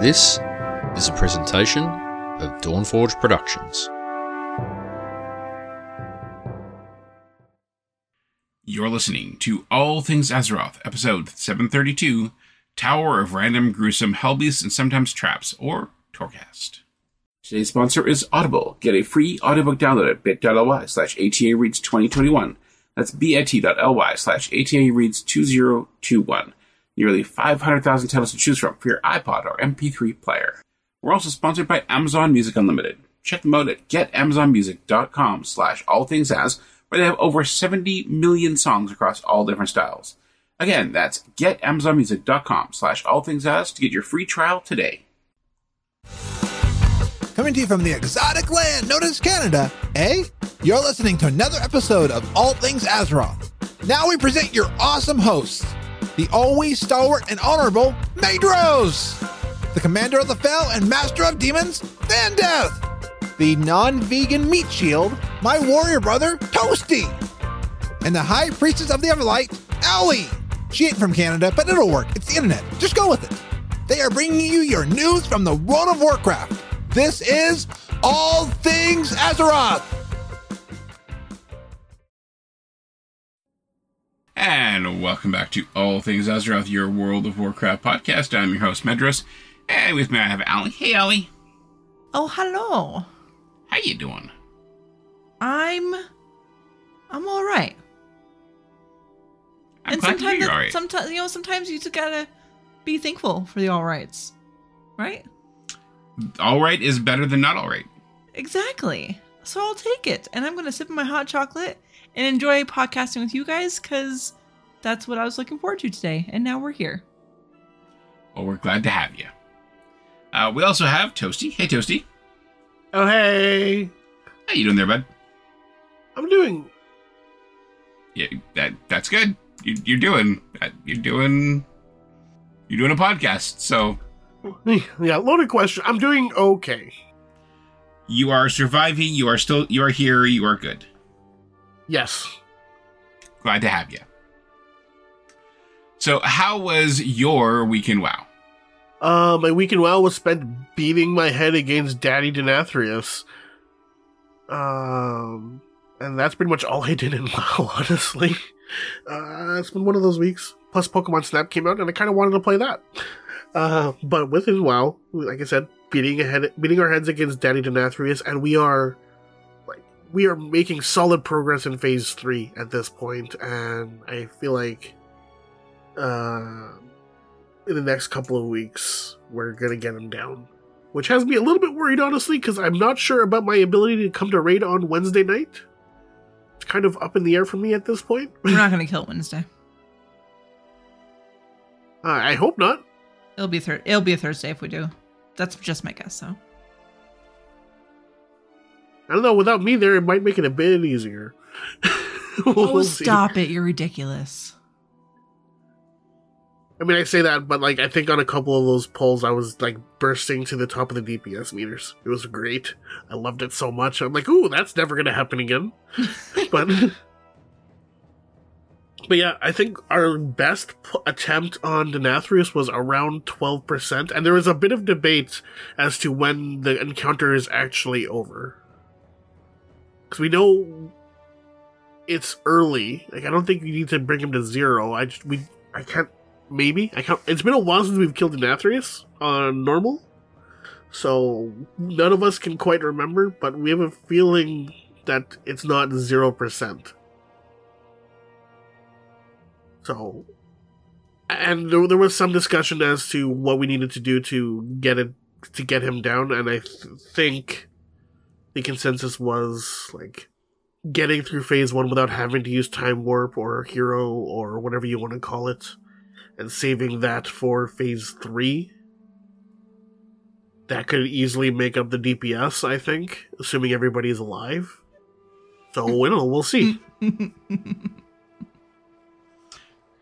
This is a presentation of Dawnforge Productions. You're listening to All Things Azeroth, episode 732 Tower of Random Gruesome Hellbeasts and Sometimes Traps, or Torcast. Today's sponsor is Audible. Get a free audiobook download at bit.ly slash ATA Reads 2021. That's bit.ly slash ATA Reads 2021. Nearly 500,000 titles to choose from for your iPod or MP3 player. We're also sponsored by Amazon Music Unlimited. Check them out at getamazonmusic.com slash allthingsas, where they have over 70 million songs across all different styles. Again, that's getamazonmusic.com slash allthingsas to get your free trial today. Coming to you from the exotic land known as Canada, eh? You're listening to another episode of All Things Azeroth. Now we present your awesome hosts, the always stalwart and honorable Medros, the commander of the Fel and master of demons, Vandeth, the non-vegan meat shield, my warrior brother, Toasty, and the high priestess of the Everlight, Ellie. She ain't from Canada, but it'll work. It's the internet. Just go with it. They are bringing you your news from the world of Warcraft. This is All Things Azeroth. And welcome back to All Things Azeroth, your World of Warcraft podcast. I'm your host, Medros. And with me I have Allie. Hey, Allie. Oh, hello. How you doing? I'm I'm all right. I'm and sometimes you're all right. sometimes you know sometimes you just gotta be thankful for the all rights, right? all right is better than not all right. Exactly. So I'll take it, and I'm gonna sip my hot chocolate and enjoy podcasting with you guys because that's what I was looking forward to today. And now we're here. Well, we're glad to have you. Uh, we also have Toasty. Hey, Toasty. Oh hey, How you doing there, bud? I'm doing. Yeah, that that's good. You, you're doing uh, you're doing you're doing a podcast, so Yeah, loaded question. I'm doing okay. you are surviving. You are still you are here. You are good. Yes. Glad to have you. So, how was your weekend? Wow. Uh, my weekend WoW was spent beating my head against Daddy Denathrius. Um, and that's pretty much all I did in WoW, honestly. Uh, it's been one of those weeks. Plus, Pokemon Snap came out, and I kind of wanted to play that. Uh, but with his WoW, like I said, beating ahead, beating our heads against Daddy Denathrius, and we are like we are making solid progress in Phase Three at this point, and I feel like, uh, in the next couple of weeks, we're gonna get him down. Which has me a little bit worried, honestly, because I'm not sure about my ability to come to raid on Wednesday night. It's kind of up in the air for me at this point. We're not gonna kill Wednesday. Uh, I hope not. It'll be third. It'll be a Thursday if we do. That's just my guess, though. I don't know. Without me there, it might make it a bit easier. Oh, We'll see. stop it! You're ridiculous. I mean, I say that, but like, I think on a couple of those polls, I was like bursting to the top of the DPS meters. It was great. I loved it so much. I'm like, ooh, that's never gonna happen again. but, but yeah, I think our best p- attempt on Denathrius was around twelve percent, and there was a bit of debate as to when the encounter is actually over. Because we know it's early. Like, I don't think you need to bring him to zero. I just we I can't maybe I can't. It's been a while since we've killed Denathrius on normal, so none of us can quite remember. But we have a feeling that it's not zero percent. So, and there, there was some discussion as to what we needed to do to get it to get him down, and I th- think the consensus was like getting through phase one without having to use time warp or hero or whatever you want to call it and saving that for phase three. That could easily make up the DPS, I think, assuming everybody's alive. So, you know, we'll see.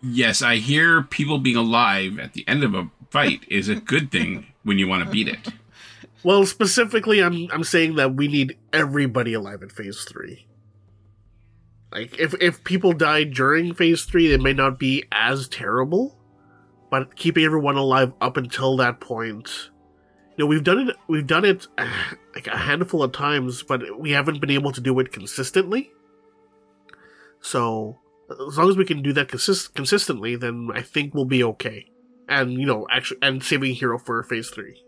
Yes, I hear people being alive at the end of a fight is a good thing when you want to beat it. Well, specifically, I'm I'm saying that we need everybody alive in phase three. Like, if if people die during phase three, it may not be as terrible, but keeping everyone alive up until that point you know we've done it we've done it like a handful of times, but we haven't been able to do it consistently. So as long as we can do that consist- consistently, then I think we'll be okay. And you know, actually, and saving hero for phase three.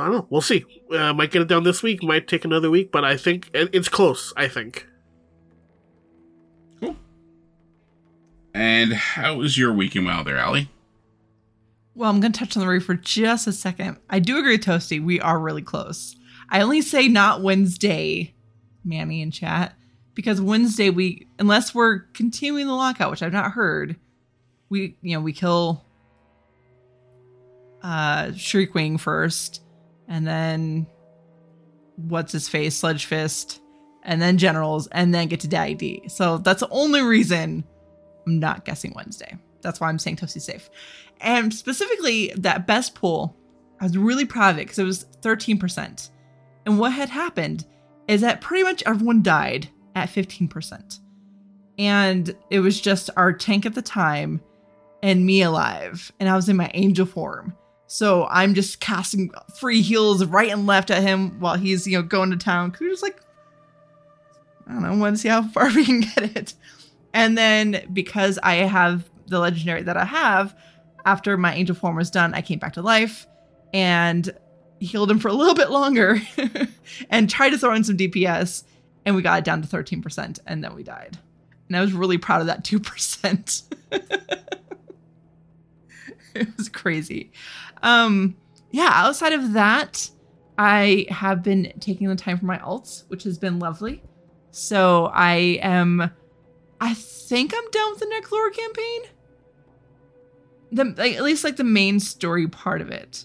I don't know. We'll see. Uh, might get it down this week. Might take another week, but I think it's close. I think. Cool. And how was your weekend while there, Allie? Well, I'm going to touch on the review for just a second. I do agree with Toasty. We are really close. I only say not Wednesday, Manny in chat, because Wednesday we, unless we're continuing the lockout, which I've not heard, we, you know, we kill uh Shriekwing first, and then what's his face, Sludge Fist, and then Generals, and then get to Daddy D. So that's the only reason I'm not guessing Wednesday. That's why I'm saying Toasty safe. And specifically, that best pool, I was really proud of it because it was 13%. And what had happened is that pretty much everyone died at 15%. And it was just our tank at the time and me alive. And I was in my angel form. So I'm just casting free heals right and left at him while he's, you know, going to town. Cause we're just like, I don't know, want to see how far we can get it. And then because I have the legendary that I have, after my angel form was done, I came back to life and healed him for a little bit longer and tried to throw in some DPS. And we got it down to 13%. And then we died. And I was really proud of that 2%. it was crazy. Um, yeah, outside of that, I have been taking the time for my alts, which has been lovely. So I am I think I'm done with the Necrolord campaign. The like, at least like the main story part of it.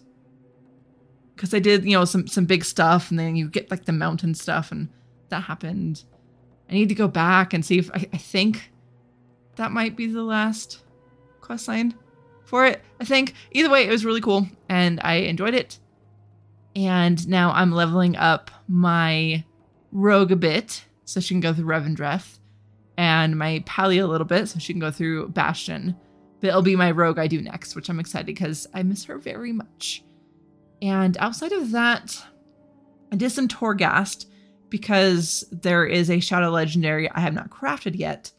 Cause I did, you know, some some big stuff, and then you get like the mountain stuff, and that happened. I need to go back and see if I, I think that might be the last quest line for it. I think either way, it was really cool, and I enjoyed it. And now I'm leveling up my rogue a bit, so she can go through Revendreth and my Pally a little bit so she can go through Bastion. But it'll be my rogue I do next, which I'm excited because I miss her very much. And outside of that, I did some Torghast because there is a Shadow Legendary I have not crafted yet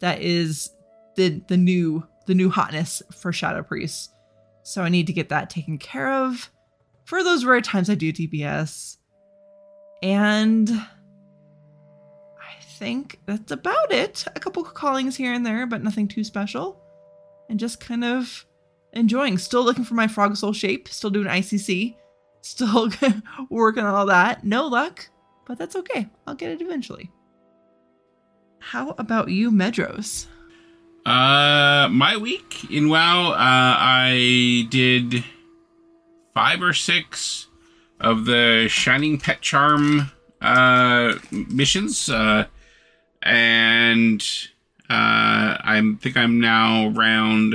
that is the the new the new hotness for Shadow Priests. So I need to get that taken care of for those rare times I do DPS. And I think that's about it. A couple callings here and there, but nothing too special. And just kind of enjoying. Still looking for my frog soul shape. Still doing ICC. Still working on all that. No luck, but that's okay. I'll get it eventually. How about you, Medros? Uh, my week in WoW, uh, I did five or six of the Shining Pet Charm uh, missions, uh, and uh, I think I'm now around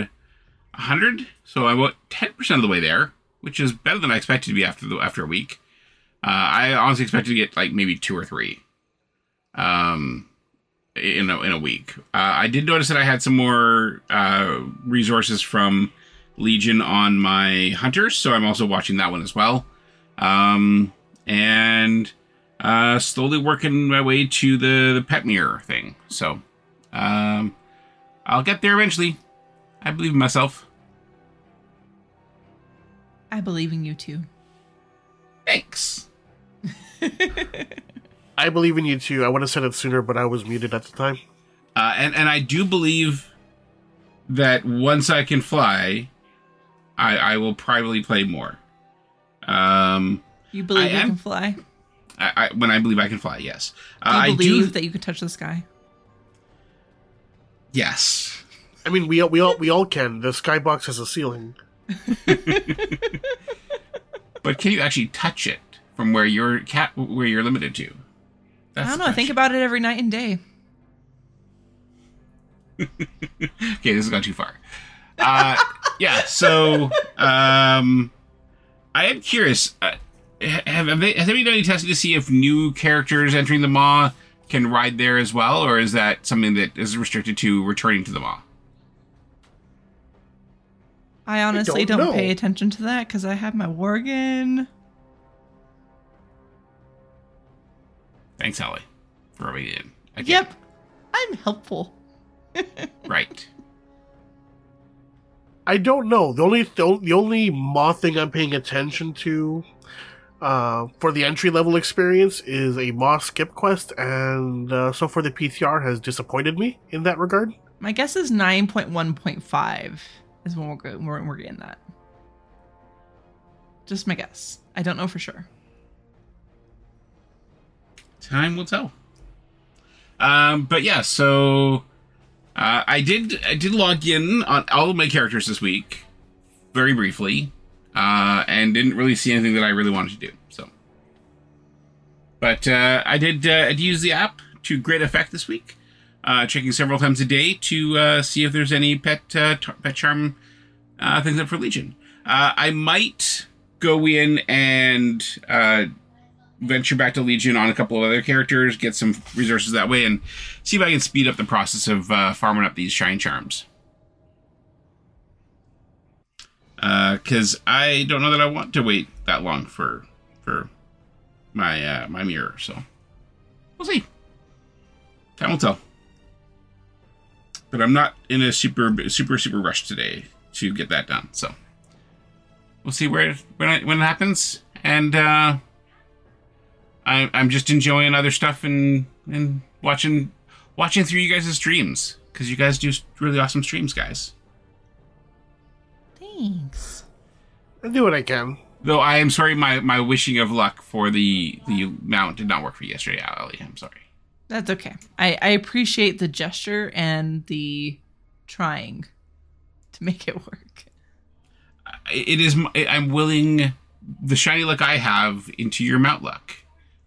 100, so I'm about 10% of the way there, which is better than I expected to be after the after a week. Uh, I honestly expected to get like maybe two or three. Um, in a, in a week. Uh, I did notice that I had some more uh, resources from Legion on my hunters, so I'm also watching that one as well. Um, and uh, slowly working my way to the, the pet mirror thing. So um, I'll get there eventually. I believe in myself. I believe in you too. Thanks. I believe in you too. I would have said it sooner, but I was muted at the time. Uh, and and I do believe that once I can fly, I I will probably play more. Um, You believe I you am- can fly? I, I when I believe I can fly, yes. Uh, You I believe do. that you can touch the sky? yes. I mean, we all, we all we all can. The skybox has a ceiling. But can you actually touch it from where you're cat where you're limited to? That's I don't know. I think about it every night and day. Okay, this has gone too far. Uh, yeah. So, um, I am curious. Uh, have, have they, has anybody done any testing to see if new characters entering the Maw can ride there as well, or is that something that is restricted to returning to the Maw? I honestly don't don't, pay attention to that because I have my Worgen. Thanks, Holly, for rubbing it in. Again. Yep, I'm helpful. Right. I don't know. The only the, the only Maw thing I'm paying attention to uh, for the entry level experience is a Maw skip quest, and uh, so far the PTR has disappointed me in that regard. My guess is 9.1.5 is when we're, go- we're, we're getting that. Just my guess. I don't know for sure. Time will tell. Um, but yeah, so uh, I did I did log in on all of my characters this week, very briefly, uh, and didn't really see anything that I really wanted to do. So, but uh, I did uh, I use the app to great effect this week, uh, checking several times a day to uh, see if there's any pet tar- pet charm uh, things up for Legion. Uh, I might go in and uh, venture back to Legion on a couple of other characters, get some resources that way, and see if I can speed up the process of uh, farming up these shine charms. Because I don't know that I want to wait that long for for my uh, my mirror, so we'll see. Time will tell. But I'm not in a super super super rush today to get that done, so we'll see where when it, when it happens, and. uh I, I'm just enjoying other stuff and and watching watching through you guys' streams because you guys do really awesome streams, guys. Thanks. I do what I can. Though I am sorry, my my wishing of luck for the the mount did not work for you yesterday, Ali. I'm sorry. That's okay. I, I appreciate the gesture and the trying to make it work. It is. m- I'm willing the shiny luck I have into your mount luck.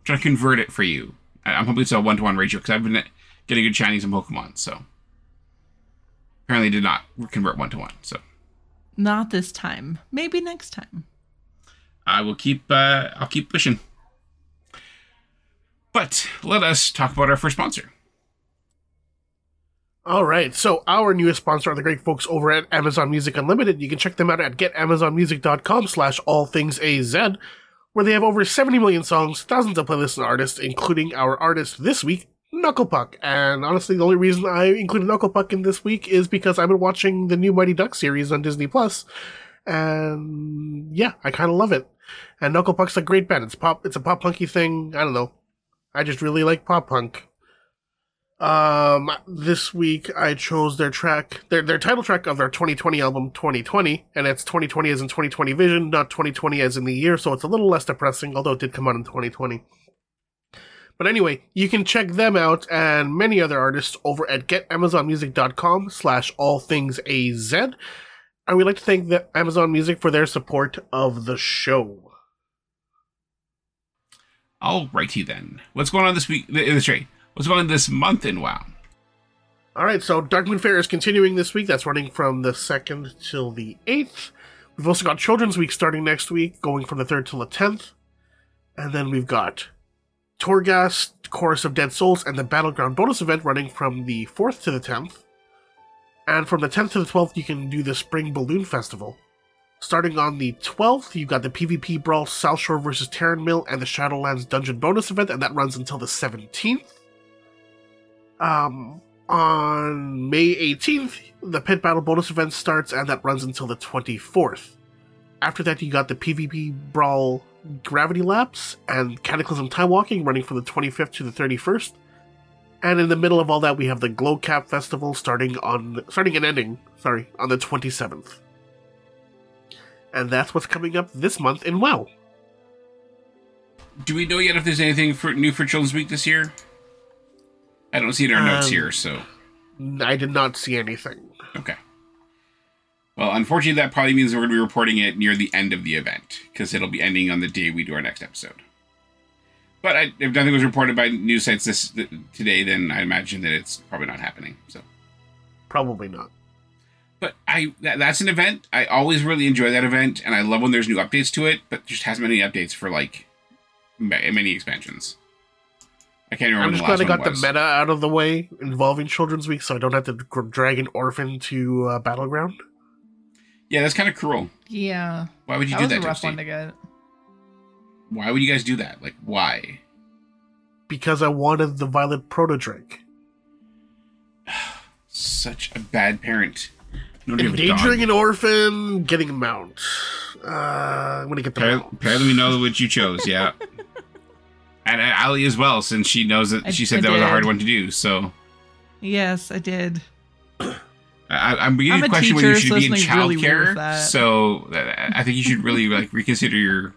I'm trying to convert it for you. I- I'm hoping it's a one to one ratio because I've been getting good shinies in Pokemon. So apparently, did not convert one to one. So. Not this time. Maybe next time. I will keep uh, I'll keep pushing. But let us talk about our first sponsor. All right, so our newest sponsor are the great folks over at Amazon Music Unlimited. You can check them out at getamazonmusic.com slash all things AZ, where they have over 70 million songs, thousands of playlists and artists, including our artist this week, Knucklepuck. And honestly, the only reason I included Knucklepuck in this week is because I've been watching the new Mighty Duck series on Disney Plus, and yeah, I kind of love it. And Knucklepuck's a great band. It's pop. It's a pop punky thing. I don't know. I just really like pop punk. Um, this week I chose their track, their their title track of their 2020 album 2020, and it's 2020 as in 2020 vision, not 2020 as in the year, so it's a little less depressing, although it did come out in 2020. But anyway, you can check them out and many other artists over at getamazonmusic.com slash all things AZ. And we'd like to thank the Amazon Music for their support of the show. All righty then. What's going on this week? th- This right. What's going on this month in WoW? All right, so Darkmoon Faire is continuing this week. That's running from the 2nd till the 8th. We've also got Children's Week starting next week, going from the 3rd till the 10th. And then we've got Torghast, Chorus of Dead Souls, and the Battleground bonus event running from the 4th to the 10th. And from the 10th to the 12th, you can do the Spring Balloon Festival. Starting on the 12th, you've got the PvP Brawl South Shore vs. Tarren Mill and the Shadowlands Dungeon bonus event, and that runs until the 17th. Um, on May 18th, the Pet Battle bonus event starts, and that runs until the 24th. After that, you got the PvP Brawl Gravity Lapse and Cataclysm Time Walking running from the 25th to the 31st. And in the middle of all that, we have the Glow Cap Festival starting on starting and ending, sorry, on the 27th. And that's what's coming up this month in WoW. Do we know yet if there's anything for new for Children's Week this year? I don't see it in our notes Um, here, so I did not see anything. okay. Well, unfortunately, that probably means we're going to be reporting it near the end of the event because it'll be ending on the day we do our next episode. But I, if nothing was reported by news sites this th- today, then I imagine that it's probably not happening. So. Probably not. But I that, that's an event. I always really enjoy that event, and I love when there's new updates to it. But just hasn't been any updates for like many expansions. I can't remember. I'm just the glad I got one the meta out of the way involving Children's Week so I don't have to drag an orphan to uh, Battleground. Yeah, that's kind of cruel. Yeah. Why would you that do was that, a rough Dusty? one to get. Why would you guys do that? Like, why? Because I wanted the violet proto drake. Such a bad parent. You don't have a dog. Endangering an orphan, getting a mount. Uh, I'm gonna get the Apparently, mount. apparently we know which you chose, yeah. and Ali as well, since she knows that I- she said I that was a hard one to do. So Yes, I did. I, I'm beginning I'm to a question whether you should so be in something really childcare. so uh, I think you should really like reconsider your.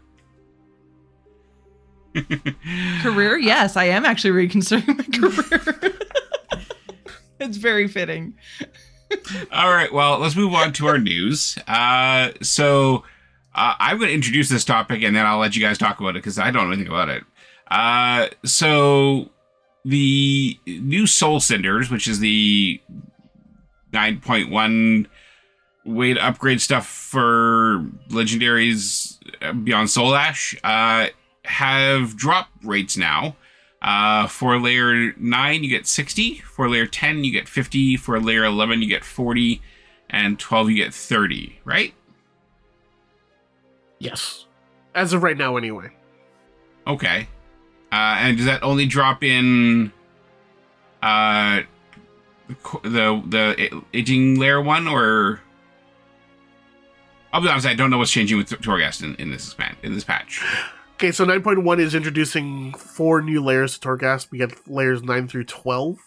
Career? Yes, I am actually reconsidering my career. it's very fitting. All right, well, let's move on to our news. Uh, so uh, I'm going to introduce this topic, and then I'll let you guys talk about it because I don't know anything about it. Uh, so the new Soul Cinders, which is the 9.1 way to upgrade stuff for legendaries uh, beyond Soul Ash, uh, have drop rates now. Uh, for layer 9, you get 60. For layer 10, you get 50. For layer 11, you get 40. And 12, you get 30, right? Yes. As of right now, anyway. Okay. Uh, and does that only drop in uh, the the aging layer one, or I'll be honest, I don't know what's changing with Torghast in, in this expand in this patch. Okay, so 9.1 is introducing four new layers to Torghast. We get layers 9 through 12.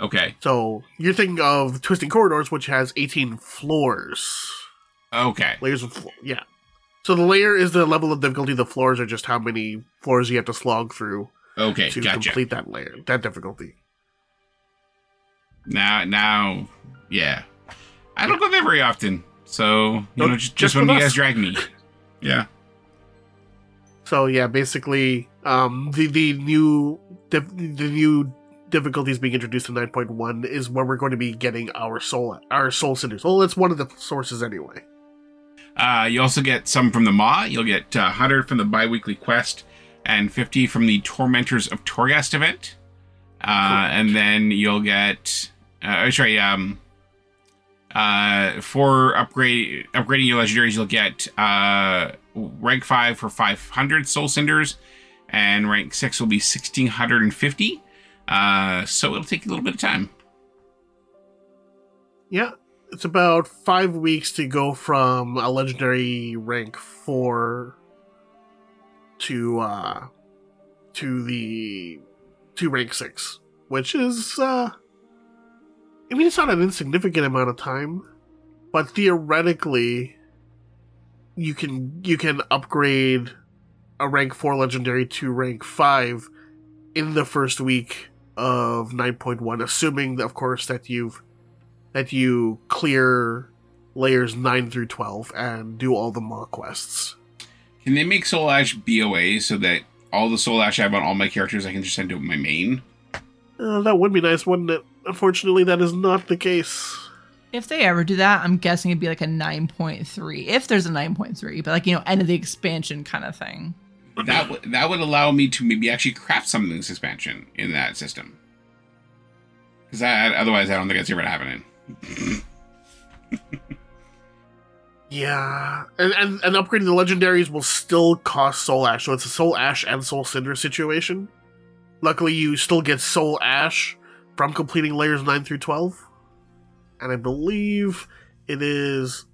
Okay, So you're thinking of Twisting Corridors, which has 18 floors. okay, Layers of flo- yeah. So the layer is the level of difficulty. The floors are just how many floors you have to slog through okay, to gotcha. complete that layer, that difficulty. Now, now, yeah, I don't go there very often, so you No, know, just, just just when you guys drag me, yeah. So yeah, basically, um, the the new the new difficulties being introduced in 9.1 is where we're going to be getting our soul our soul cinders. Well, it's one of the sources anyway. Uh, you also get some from the Maw. You'll get uh, 100 from the biweekly quest and 50 from the Tormentors of Torghast event. Uh, and then you'll get, uh, sorry, um, uh, for upgrade upgrading your legendaries, you'll get uh, rank five for 500 Soul Cinders, and rank six will be 1650. Uh, so it'll take a little bit of time. Yeah, it's about five weeks to go from a legendary rank four to uh to the to rank six, which is uh I mean it's not an insignificant amount of time, but theoretically you can you can upgrade a rank four legendary to rank five in the first week of 9.1 assuming of course that you've that you clear layers 9 through 12 and do all the mock quests. Can they make Soul Ash BOA so that all the Soul Ash I have on all my characters I can just send to my main? Uh, that would be nice, wouldn't it? Unfortunately, that is not the case. If they ever do that, I'm guessing it'd be like a 9.3. If there's a 9.3, but like, you know, end of the expansion kind of thing. That would that would allow me to maybe actually craft something of this expansion in that system. Because otherwise, I don't think it's ever happening. Yeah, and, and and upgrading the legendaries will still cost Soul Ash, so it's a Soul Ash and Soul Cinder situation. Luckily, you still get Soul Ash from completing layers 9 through 12. And I believe it is.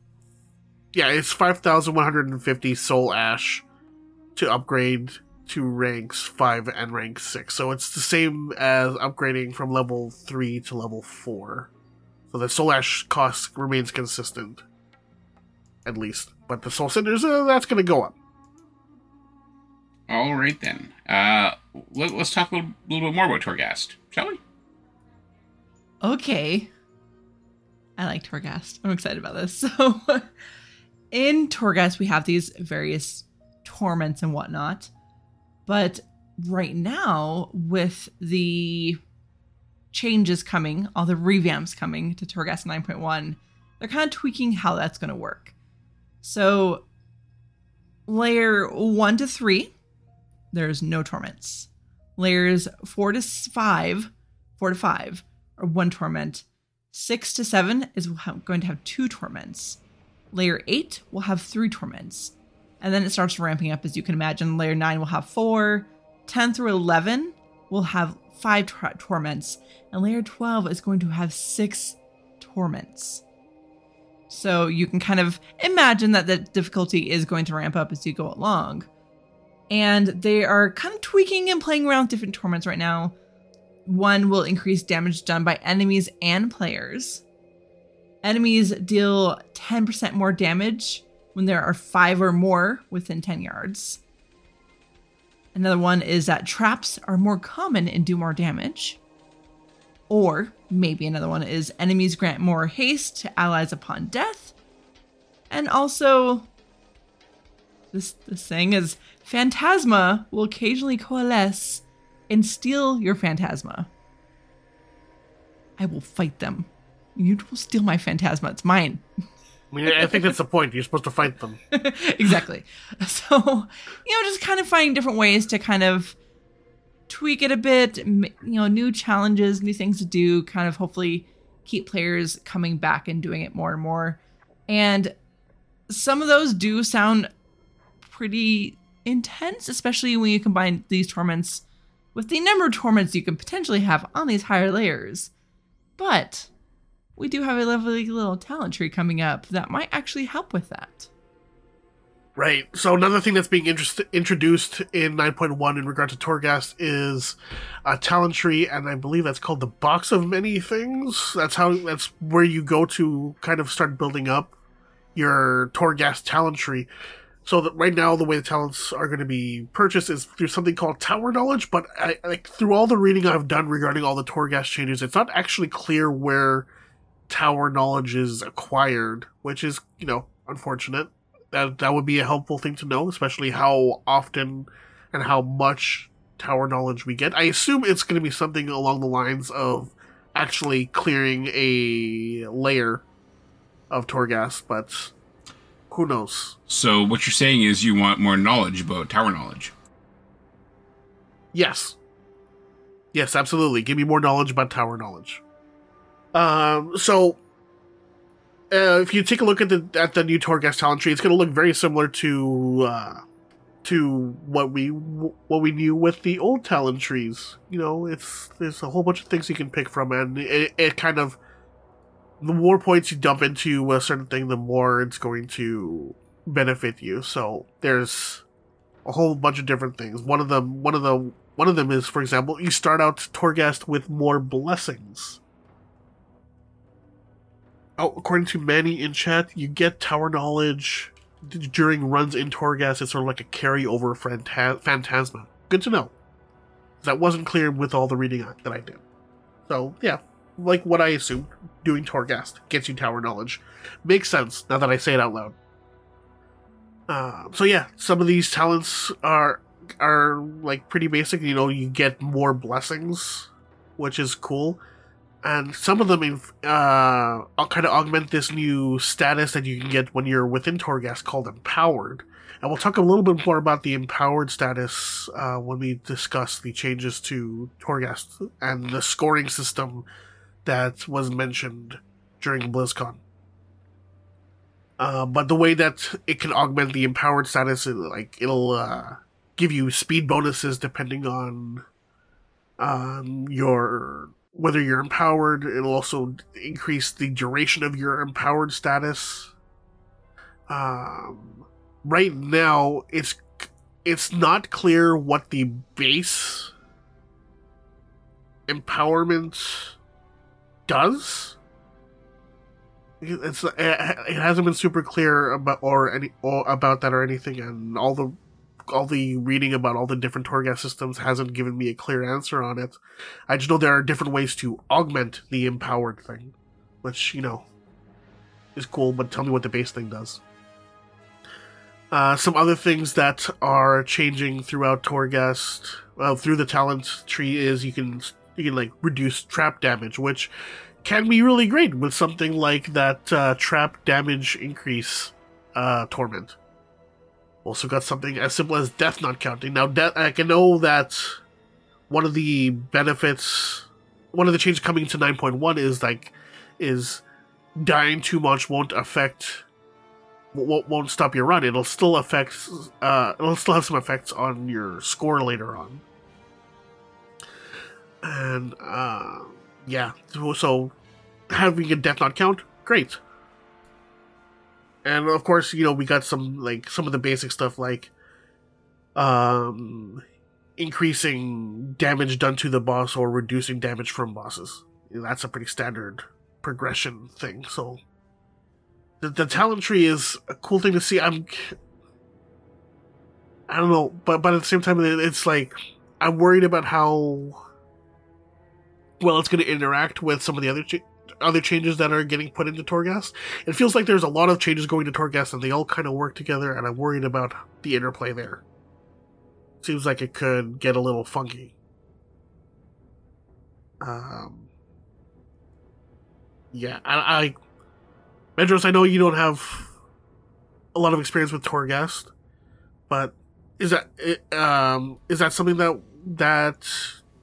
Yeah, it's 5,150 Soul Ash to upgrade to ranks 5 and rank 6. So it's the same as upgrading from level 3 to level 4. So the Soul Ash cost remains consistent. At least. But the Soul Cinders, uh, that's going to go up. All right then. Uh, let, us talk a little, little bit more about Torghast, shall we? Okay. I like Torghast. I'm excited about this. So, in Torghast, we have these various torments and whatnot. But right now, with the changes coming, all the revamps coming to Torghast 9.1, they're kind of tweaking how that's going to work. So, layer 1 to 3, there's no torments. Layers 4 to 5, 4 to 5 or one torment. Six to seven is going to have two torments. Layer 8 will have three torments. And then it starts ramping up, as you can imagine. Layer 9 will have four. 10 through 11 will have five tor- torments. And layer 12 is going to have six torments. So you can kind of imagine that the difficulty is going to ramp up as you go along. And they are kind of tweaking and playing around with different torments right now. One will increase damage done by enemies and players. Enemies deal 10% more damage when there are five or more within 10 yards. Another one is that traps are more common and do more damage. Or maybe another one is enemies grant more haste to allies upon death. And also, this, this thing is Phantasma will occasionally coalesce and steal your Phantasma. I will fight them. You will steal my Phantasma. It's mine. I mean, I think that's the point. You're supposed to fight them. exactly. So, you know, just kind of finding different ways to kind of tweak it a bit, you know, new challenges, new things to do, kind of hopefully keep players coming back and doing it more and more. And some of those do sound pretty intense, especially when you combine these torments with the number of torments you can potentially have on these higher layers. But we do have a lovely little talent tree coming up that might actually help with that. Right. So another thing that's being introduced in 9.1 in regard to Torghast is a talent tree, and I believe that's called the Box of Many Things. That's how. That's where you go to kind of start building up your Torghast talent tree. So that right now, the way the talents are going to be purchased is through something called Tower Knowledge. But I, like through all the reading I've done regarding all the Torghast changes, it's not actually clear where Tower Knowledge is acquired, which is you know unfortunate that that would be a helpful thing to know, especially how often and how much tower knowledge we get. I assume it's going to be something along the lines of actually clearing a layer of Torghast, but who knows? So what you're saying is you want more knowledge about tower knowledge. Yes. Yes, absolutely. Give me more knowledge about tower knowledge. Um, so uh, if you take a look at the at the new Torghast talent tree, it's going to look very similar to uh, to what we what we knew with the old talent trees. You know, it's there's a whole bunch of things you can pick from, and it, it kind of the more points you dump into a certain thing, the more it's going to benefit you. So there's a whole bunch of different things. One of them, one of the one of them is, for example, you start out Torghast with more blessings. Oh, according to Manny in chat, you get tower knowledge during runs in Torghast. It's sort of like a carryover phanta- phantasma. Good to know. That wasn't clear with all the reading I- that I did. So yeah, like what I assumed, doing Torghast gets you tower knowledge. Makes sense now that I say it out loud. Uh, so yeah, some of these talents are are like pretty basic. You know, you get more blessings, which is cool and some of them uh, kind of augment this new status that you can get when you're within Torghast called Empowered. And we'll talk a little bit more about the Empowered status uh, when we discuss the changes to Torghast and the scoring system that was mentioned during BlizzCon. Uh, but the way that it can augment the Empowered status, is, like it'll uh, give you speed bonuses depending on um, your whether you're empowered. It'll also increase the duration of your empowered status. Um, right now, it's it's not clear what the base empowerment does. It's it hasn't been super clear about or any or about that or anything, and all the all the reading about all the different Torghast systems hasn't given me a clear answer on it. I just know there are different ways to augment the empowered thing, which, you know, is cool, but tell me what the base thing does. Uh, some other things that are changing throughout Torghast, well, through the talent tree is you can you can like reduce trap damage, which can be really great with something like that uh, trap damage increase uh, torment. Also got something as simple as death not counting. Now, death, I can know that one of the benefits, one of the changes coming to 9.1 is like, is dying too much won't affect won't, stop your run. It'll still affect. Uh, it'll still have some effects on your score later on. And uh, yeah, so- so having a death not count, great. And of course, you know we got some like some of the basic stuff like um increasing damage done to the boss or reducing damage from bosses. That's a pretty standard progression thing. So the, the talent tree is a cool thing to see. I'm I don't know, but but at the same time, it's like I'm worried about how well it's going to interact with some of the other other changes that are getting put into Torghast. It feels like there's a lot of changes going to Torghast, and they all kind of work together. And I'm worried about the interplay there. Seems like it could get a little funky. Um. Yeah, I, I Medros, I know you don't have a lot of experience with Torghast, but is that um is that something that that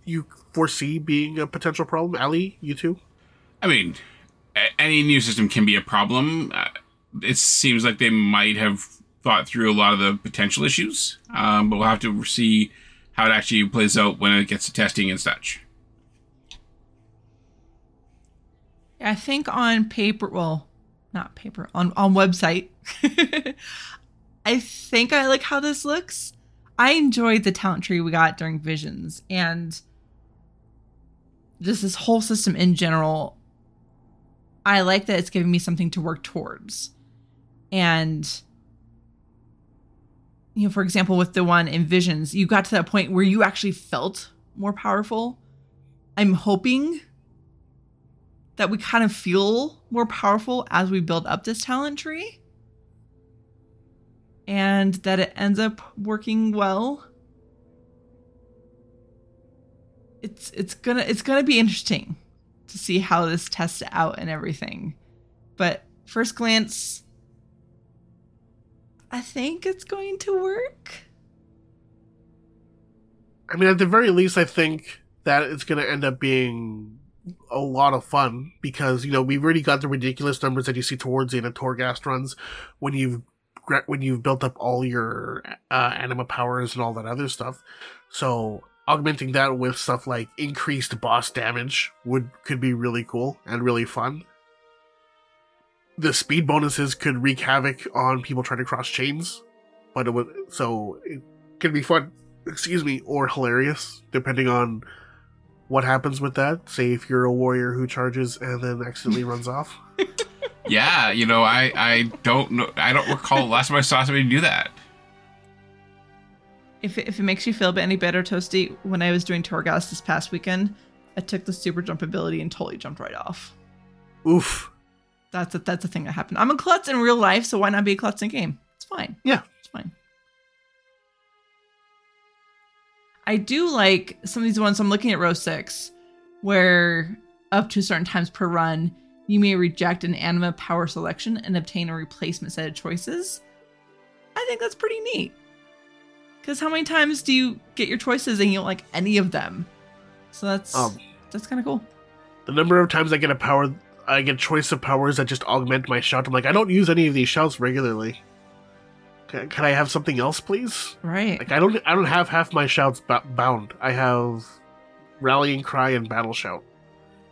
you foresee being a potential problem? Ali, you too? I mean, any new system can be a problem. Uh, it seems like they might have thought through a lot of the potential issues, um, but we'll have to see how it actually plays out when it gets to testing and such. I think on paper, well, not paper, on on website. I think I like how this looks. I enjoyed the talent tree we got during Visions and just this whole system in general. I like that it's giving me something to work towards. And you know, for example, with the one in Visions, you got to that point where you actually felt more powerful. I'm hoping that we kind of feel more powerful as we build up this talent tree and that it ends up working well it's it's gonna it's gonna be interesting to see how this tests out and everything but first glance i think it's going to work I mean, at the very least, I think that it's going to end up being a lot of fun because you know we've already got the ridiculous numbers that you see towards the end of Torghast runs when you've when you've built up all your uh, anima powers and all that other stuff. So augmenting that with stuff like increased boss damage would could be really cool and really fun. The speed bonuses could wreak havoc on people trying to cross chains, but it would so it can be fun excuse me, or hilarious, depending on what happens with that. Say if you're a warrior who charges and then accidentally runs off. Yeah, you know, I I don't know. I don't recall the last time I saw somebody do that. If it, if it makes you feel any better toasty when i was doing Torghast this past weekend i took the super jump ability and totally jumped right off Oof. That's a, that's a thing that happened. I'm a klutz in real life, so why not be a klutz in game? It's fine. Yeah. It's fine. I do like some of these ones. I'm looking at row six, where up to certain times per run, you may reject an anima power selection and obtain a replacement set of choices. I think that's pretty neat. Because how many times do you get your choices and you don't like any of them? So that's Um, that's kind of cool. the number of times I get a power, I get choice of powers that just augment my shout. I'm like, I don't use any of these shouts regularly. Can, can I have something else, please? Right. Like I don't, I don't have half my shouts ba- bound. I have rallying cry and battle shout,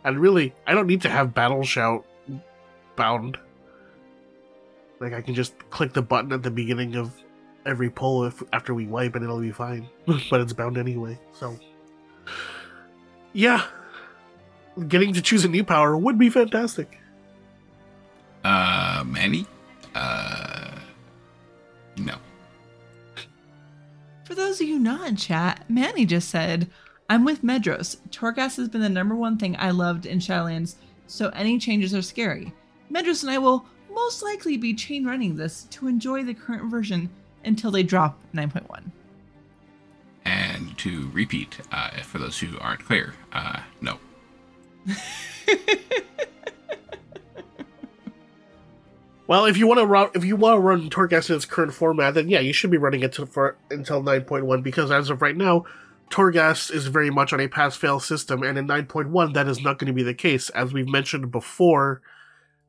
and really, I don't need to have battle shout bound. Like I can just click the button at the beginning of every pull if after we wipe, and it'll be fine. but it's bound anyway, so yeah, getting to choose a new power would be fantastic. Uh, Manny? Uh, no. For those of you not in chat, Manny just said, I'm with Medros. Torghast has been the number one thing I loved in Shadowlands, so any changes are scary. Medros and I will most likely be chain running this to enjoy the current version until they drop 9.1. And to repeat, uh, for those who aren't clear, uh, no. Well, if you want to run, if you want to run Torghast in its current format, then yeah, you should be running it to, for until 9.1 because as of right now, Torghast is very much on a pass-fail system, and in 9.1 that is not going to be the case. As we've mentioned before,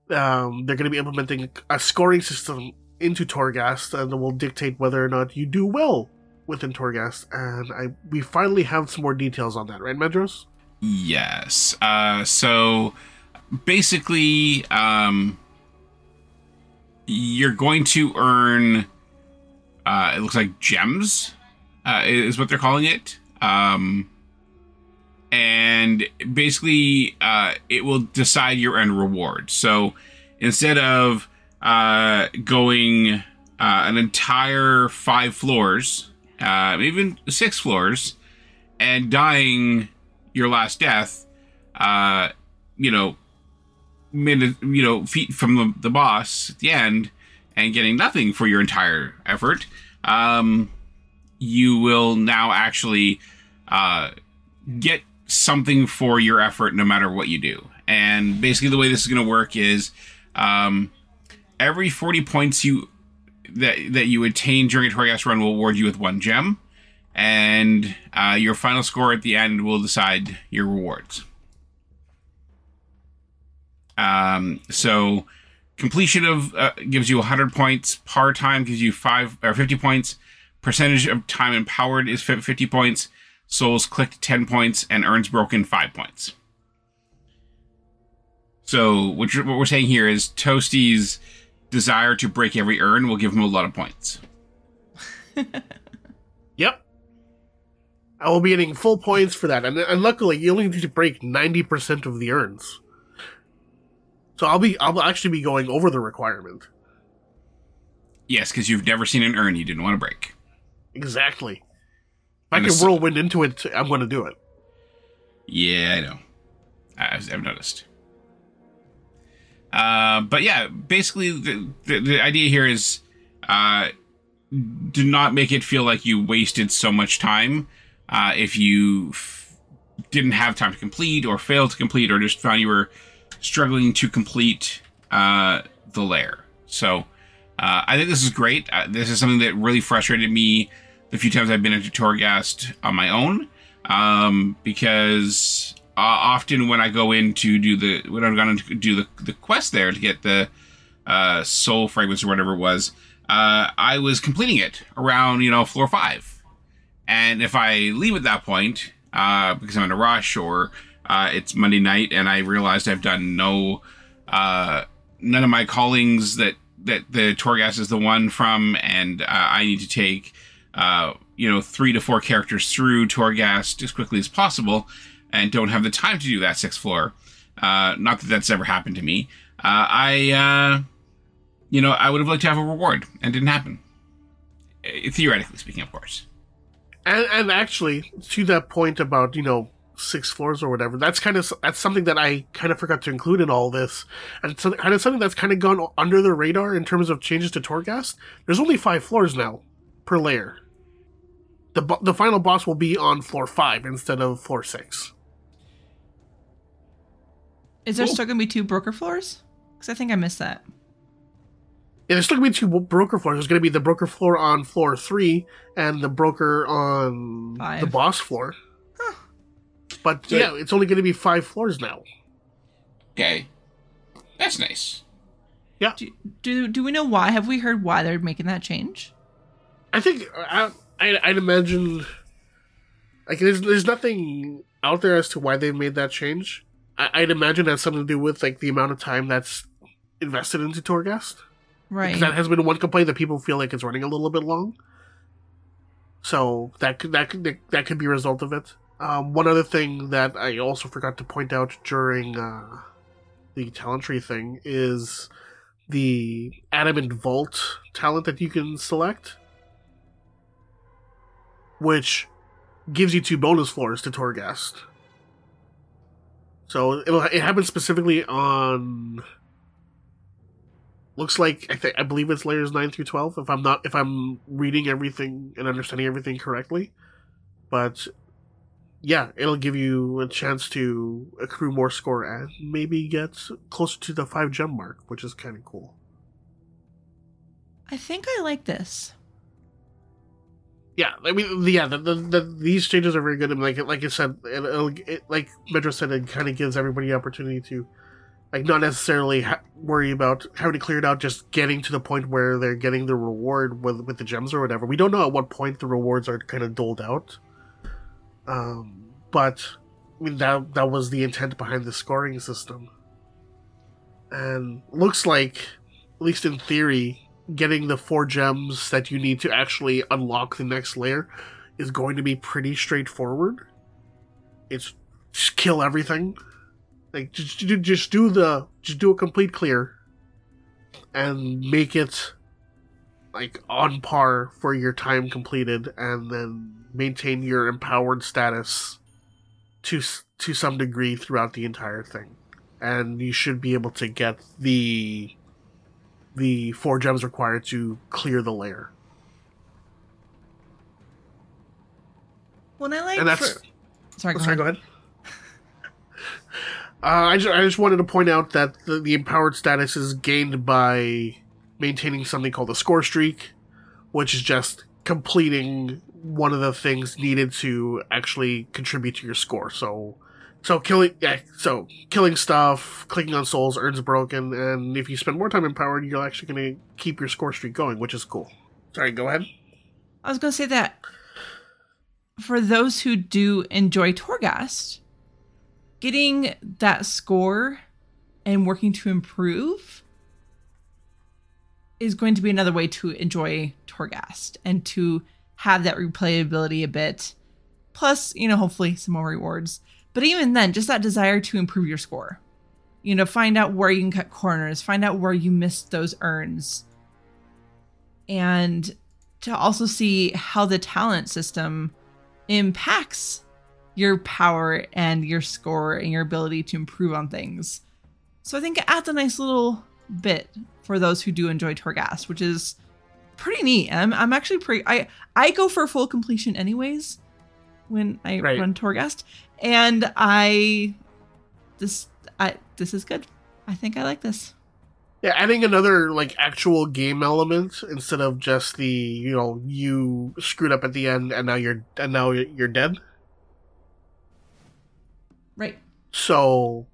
um, they're going to be implementing a scoring system into Torghast and will dictate whether or not you do well within Torghast. And I we finally have some more details on that, right, Medros? Yes. Uh, so basically, um, you're going to earn. Uh, it looks like gems, uh, is what they're calling it. Um, and basically, uh, it will decide your end reward. So instead of uh, going uh, an entire five floors, uh, even six floors, and dying your last death, uh, you know, minute, you know, feet from the, the boss at the end, and getting nothing for your entire effort, um, you will now actually uh, get something for your effort no matter what you do. And basically, the way this is going to work is um, every 40 points you that that you attain during a Torghast run will award you with one gem, and uh, your final score at the end will decide your rewards. Um, so completion of uh, gives you 100 points. Par time gives you five or 50 points. Percentage of time empowered is 50 points. Souls clicked 10 points, and urns broken 5 points. So what, what we're saying here is Toasty's desire to break every urn will give him a lot of points. Yep. I will be getting full points for that, and, and luckily, you only need to break ninety percent of the urns. So I'll be I'll actually be going over the requirement. Yes, because you've never seen an urn you didn't want to break. Exactly. If I can whirlwind into it, I'm going to do it. Yeah, I know. I- I've, I've noticed. Uh, but yeah, basically the, the the idea here is, uh, do not make it feel like you wasted so much time. Uh, if you f- didn't have time to complete, or failed to complete, or just found you were struggling to complete uh, the lair. So uh, I think this is great. This is something that really frustrated me the few times I've been into Torghast on my own, um, because uh, often when I go in to do the when gone in to do the the quest there to get the uh, soul fragments or whatever it was, uh, I was completing it around you know floor five, and if I leave at that point uh, because I'm in a rush or uh, it's Monday night and I realized I've done no uh, none of my callings that that the Torghast is the one from, and uh, I need to take uh, you know three to four characters through Torghast as quickly as possible, and don't have the time to do that sixth floor. Uh, not that that's ever happened to me. Uh, I uh, you know I would have liked to have a reward, and didn't happen. Uh, Theoretically speaking, of course. And and actually, to that point about you know six floors or whatever, that's kind of that's something that I kind of forgot to include in all this, and it's kind of something that's kind of gone under the radar in terms of changes to Torghast. There's only five floors now per layer. The the final boss will be on floor five instead of floor six. Is there Cool. still gonna be two broker floors? Because I think I missed that. Yeah, there's still gonna be two broker floors. There's gonna be the broker floor on floor three and the broker on Five. the boss floor. Huh. But So- yeah, it's only gonna be five floors now. Okay, that's nice. Do, do do we know why? Have we heard why they're making that change? I think I, I I'd imagine like there's there's nothing out there as to why they made that change. I, I'd imagine that's something to do with like the amount of time that's invested into Torghast. Right. Because that has been one complaint that people feel like it's running a little bit long. So that could that could that could be a result of it. Um, one other thing that I also forgot to point out during uh, the talent tree thing is the adamant vault talent that you can select, which gives you two bonus floors to Torghast. So it'll, it happens specifically on looks like I think I believe it's layers nine through twelve. If I'm not if I'm reading everything and understanding everything correctly, but yeah, it'll give you a chance to accrue more score and maybe get closer to the five gem mark, which is kind of cool. I think I like this. Yeah, I mean, yeah, the, the, the, these changes are very good. Like like I said, it, it, like Medros said, it kind of gives everybody the opportunity to like not necessarily ha- worry about having to clear it out, just getting to the point where they're getting the reward with with the gems or whatever. We don't know at what point the rewards are kind of doled out. Um, but I mean that that was the intent behind the scoring system, and looks like, at least in theory, getting the four gems that you need to actually unlock the next layer is going to be pretty straightforward. It's just kill everything like just just do the just do a complete clear, and make it like on par for your time completed, and then maintain your empowered status to to some degree throughout the entire thing, and you should be able to get the the four gems required to clear the layer. When I like, And that's for- sorry, go sorry, ahead. go ahead. Uh, I, just, I just wanted to point out that the, the empowered status is gained by maintaining something called a score streak, which is just completing one of the things needed to actually contribute to your score. So, so killing, yeah, so killing stuff, clicking on souls urns broken, and if you spend more time empowered, you're actually going to keep your score streak going, which is cool. Sorry, go ahead. I was going to say that for those who do enjoy Torghast, getting that score and working to improve is going to be another way to enjoy Torghast and to have that replayability a bit. Plus, you know, hopefully some more rewards. But even then, just that desire to improve your score. You know, find out where you can cut corners, find out where you missed those urns. And to also see how the talent system impacts your power and your score and your ability to improve on things. So I think it adds a nice little bit for those who do enjoy Torghast, which is pretty neat. I'm, I'm actually pretty I I go for full completion anyways when I Right. run Torghast. And I this I this is good. I think I like this. Yeah, adding another like actual game element instead of just the you know you screwed up at the end and now you're and now you're you're dead. Right. So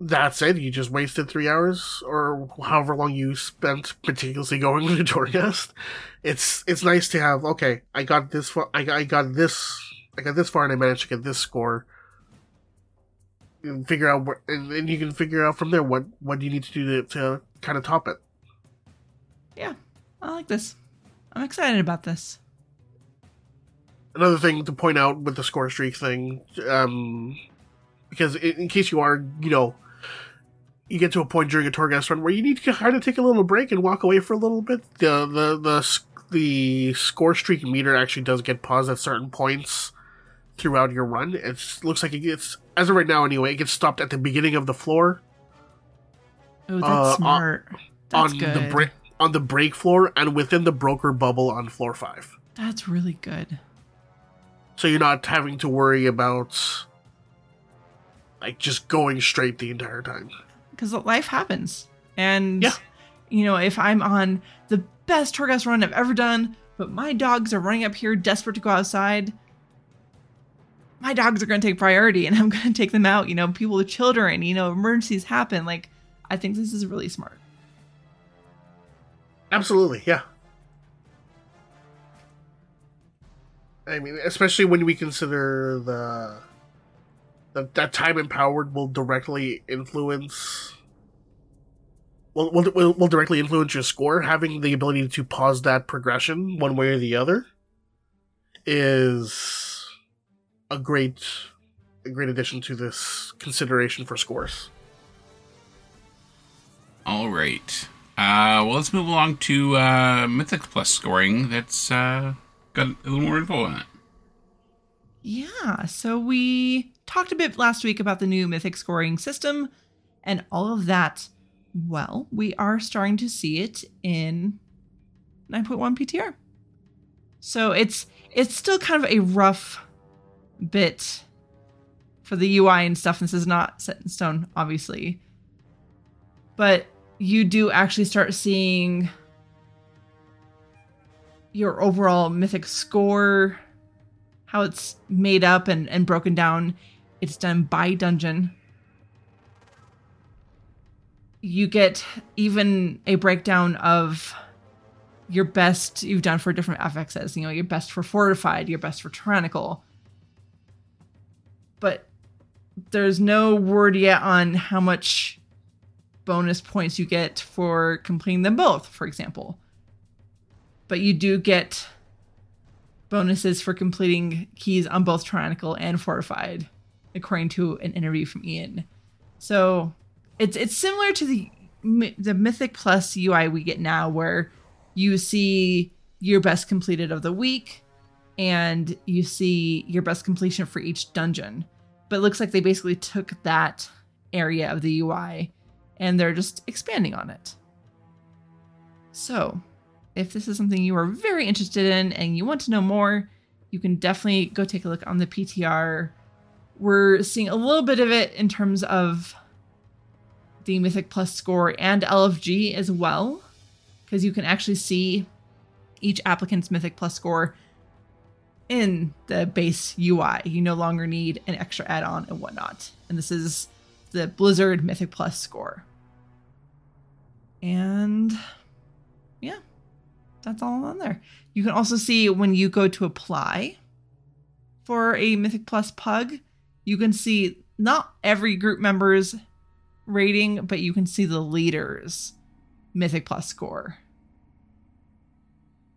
that's it. You just wasted three hours or however long you spent meticulously going to Torghast. It's it's nice to have. Okay, I got this far. I I got this. I got this far, and I managed to get this score. And figure out what, and then you can figure out from there what what you need to do to, to kind of top it. Yeah. I like this. I'm excited about this. another thing to point out with the score streak thing, um, because in, in case you are, you know, you get to a point during a Torghast run where you need to kind of take a little break and walk away for a little bit. The the the the score streak meter actually does get paused at certain points throughout your run. It looks like it gets, as of right now anyway, it gets stopped at the beginning of the floor Oh, that's Uh, smart. That's on good. the break on the break floor and within the broker bubble on floor five. That's really good. so you're not having to worry about like just going straight the entire time. because life happens. And Yeah. you know, if I'm on the best Torghast run I've ever done, but my dogs are running up here desperate to go outside, my dogs are going to take priority, and I'm going to take them out. You know, people with children. You know, emergencies happen. Like, I think this is really smart. Absolutely, yeah. I mean, especially when we consider the that that time empowered will directly influence will, will, will, will directly influence your score. Having the ability to pause that progression one way or the other is a great a great addition to this consideration for scores. All right. Uh, well, let's move along to uh, Mythic Plus scoring. That's uh, got a little more info on it. Yeah. So we talked a bit last week about the new Mythic scoring system and all of that. Well, we are starting to see it in 9.1 PTR. So it's it's still kind of a rough bit for the UI and stuff. This is not set in stone, obviously. But you do actually start seeing your overall mythic score how it's made up and, and broken down. It's done by dungeon. you get even a breakdown of your best you've done for different affixes. You know, your best for fortified, your best for tyrannical. But there's no word yet on how much bonus points you get for completing them both, for example. But you do get bonuses for completing keys on both tyrannical and fortified, according to an interview from Ian. So it's it's similar to the the Mythic Plus UI we get now, where you see your best completed of the week, and you see your best completion for each dungeon. But it looks like they basically took that area of the UI and they're just expanding on it. So, if this is something you are very interested in and you want to know more, you can definitely go take a look on the PTR. We're seeing a little bit of it in terms of the Mythic Plus score and LFG as well, because you can actually see each applicant's Mythic Plus score in the base UI. You no longer need an extra add on and whatnot. And this is the Blizzard Mythic Plus score. And yeah, that's all on there. You can also see when you go to apply for a Mythic Plus pug, you can see not every group member's rating, but you can see the leader's Mythic Plus score.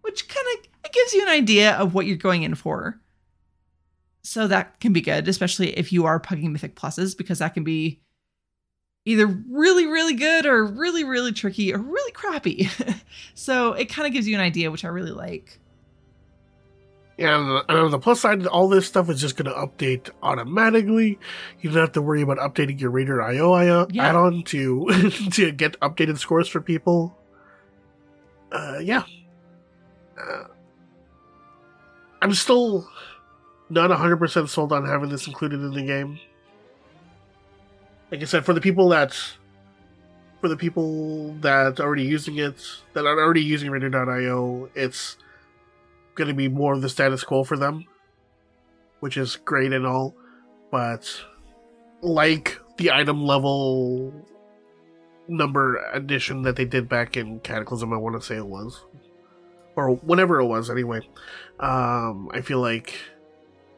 Which kind of gives you an idea of what you're going in for. So that can be good, especially if you are pugging Mythic Pluses, because that can be either really, really good or really, really tricky or really crappy. so it kind of gives you an idea, which I really like. Yeah, and, and on the plus side, all this stuff is just going to update automatically. You don't have to worry about updating your Raider.io Yeah. add-on to to get updated scores for people. Uh, yeah. Uh, I'm still not 100% sold on having this included in the game. Like I said, for the people that for the people that are already using it, that are already using Raider.io, it's going to be more of the status quo for them, which is great and all, but like the item level number addition that they did back in Cataclysm, I want to say it was, or whenever it was, anyway. Um, I feel like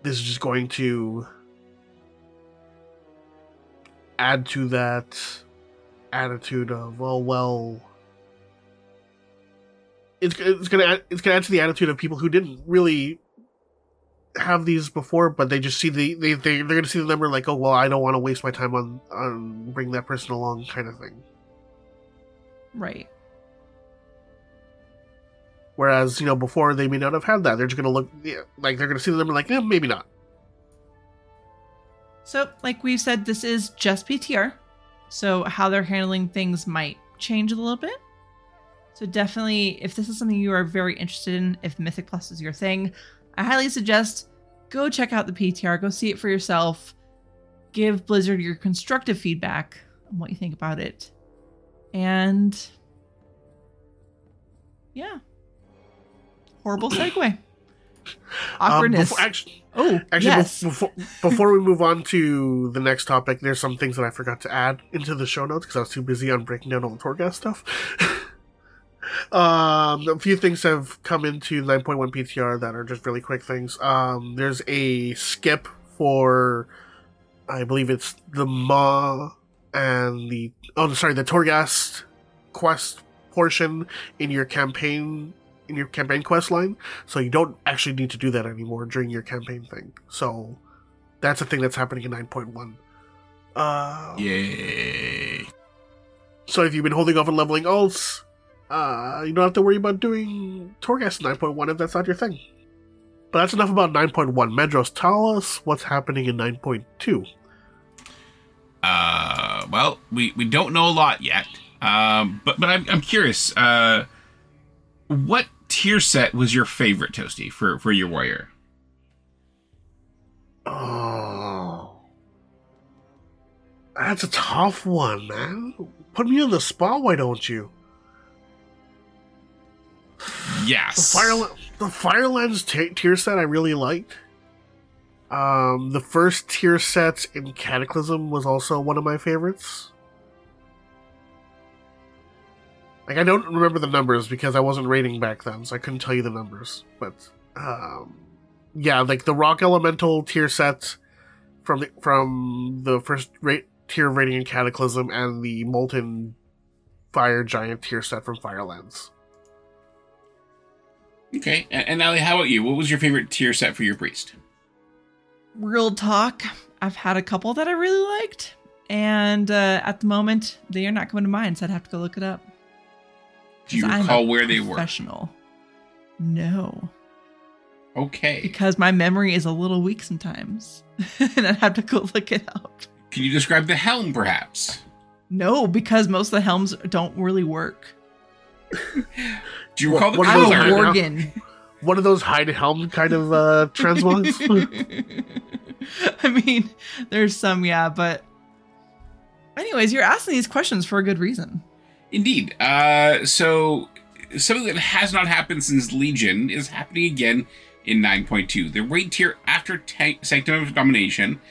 this is just going to add to that attitude of well, well. It's, it's gonna add, it's gonna add to the attitude of people who didn't really have these before, but they just see the they, they they're gonna see the number like oh well I don't want to waste my time on on bring that person along kind of thing. Right. Whereas you know before they may not have had that. They're just gonna look yeah, like they're gonna see the number like eh, maybe not. So, like we've said, this is just PTR. So, how they're handling things might change a little bit. So, definitely, if this is something you are very interested in, if Mythic Plus is your thing, I highly suggest go check out the PTR, go see it for yourself, give Blizzard your constructive feedback on what you think about it. And yeah. Horrible segue. Um, Awkwardness. before, actually, oh, Actually, yes. before, before we move on to the next topic, there's some things that I forgot to add into the show notes because I was too busy on breaking down all the Torghast stuff. um, a few things have come into 9.1 PTR that are just really quick things. Um, there's a skip for, I believe it's the Maw and the oh sorry the Torghast quest portion in your campaign in your campaign quest line. So you don't actually need to do that anymore during your campaign thing. So that's a thing that's happening in 9.1. Uh, Yay. So if you've been holding off on leveling alts, uh, you don't have to worry about doing Torghast 9.1 if that's not your thing. But that's enough about 9.1. Medros, tell us what's happening in 9.2. Uh, well, we, we don't know a lot yet. Um, but but I'm, I'm curious. Uh, what tier set was your favorite, Toasty, for, for your warrior? Oh. That's a tough one, man. Put me on the spot, why don't you? Yes, The. Fire the Firelands t- tier set I really liked. Um, the first tier set in Cataclysm was also one of my favorites. Like I don't remember the numbers because I wasn't rating back then, so I couldn't tell you the numbers. But um, yeah, like the rock elemental tier set from the from the first rate tier of rating in Cataclysm and the molten fire giant tier set from Firelands. Okay, and, and Ali, how about you? What was your favorite tier set for your priest? Real talk. I've had a couple that I really liked, and uh, at the moment they are not coming to mind, so I'd have to go look it up. Do you 'Cause I'm a recall where they were? Professional. No, Okay. because my memory is a little weak sometimes, and I'd have to go look it up. Can you describe the helm, perhaps? No, because most of the helms don't really work. Do you recall What- what the are those Oh, are- One of those hide helm kind of uh, transmogs. I mean, there's some, yeah, but. Anyways, you're asking these questions for a good reason. Indeed. Uh, so something that has not happened since Legion is happening again in 9.2. The raid tier after ta- Sanctum of Domination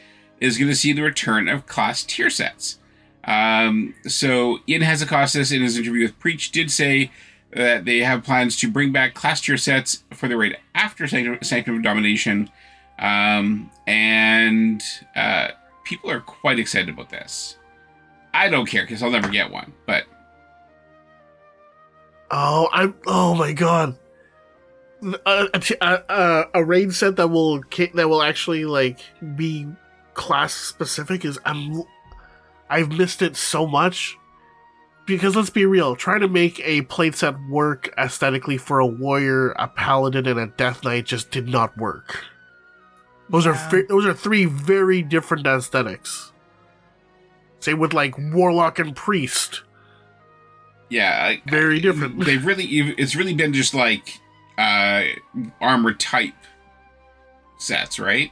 is going to see the return of class tier sets. Um, so Ian Hazzikostas in his interview with Preach did say that they have plans to bring back class tier sets for the raid after Sanctum, Sanctum of Domination. Um, and uh, people are quite excited about this. I don't care because I'll never get one, but Oh, I'm. Oh my god. a a a raid set that will that will actually like be class specific is I'm. I've missed it so much. Because let's be real, trying to make a plate set work aesthetically for a warrior, a paladin, and a death knight just did not work. Those Yeah. are those are three very different aesthetics. Same with like warlock and priest, yeah, I- very different. They've really, it's really been just like uh armor type sets, right?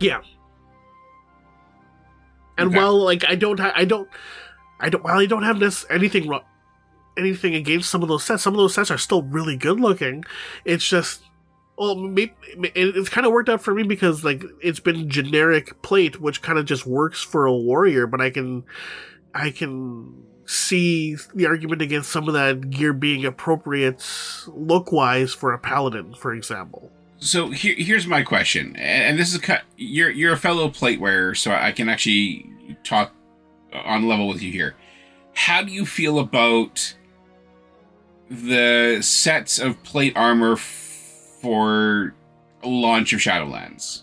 Yeah. And Okay. while like I don't, ha- I don't, I don't, while I don't have this anything wrong, anything against some of those sets, some of those sets are still really good looking. It's just, well, maybe, it, it's kind of worked out for me because like it's been generic plate, which kind of just works for a warrior. But I can, I can see the argument against some of that gear being appropriate look wise for a paladin, for example. So here, here's my question, and this is. You're you're a fellow plate wearer, so I can actually talk on level with you here. How do you feel about the sets of plate armor for launch of Shadowlands?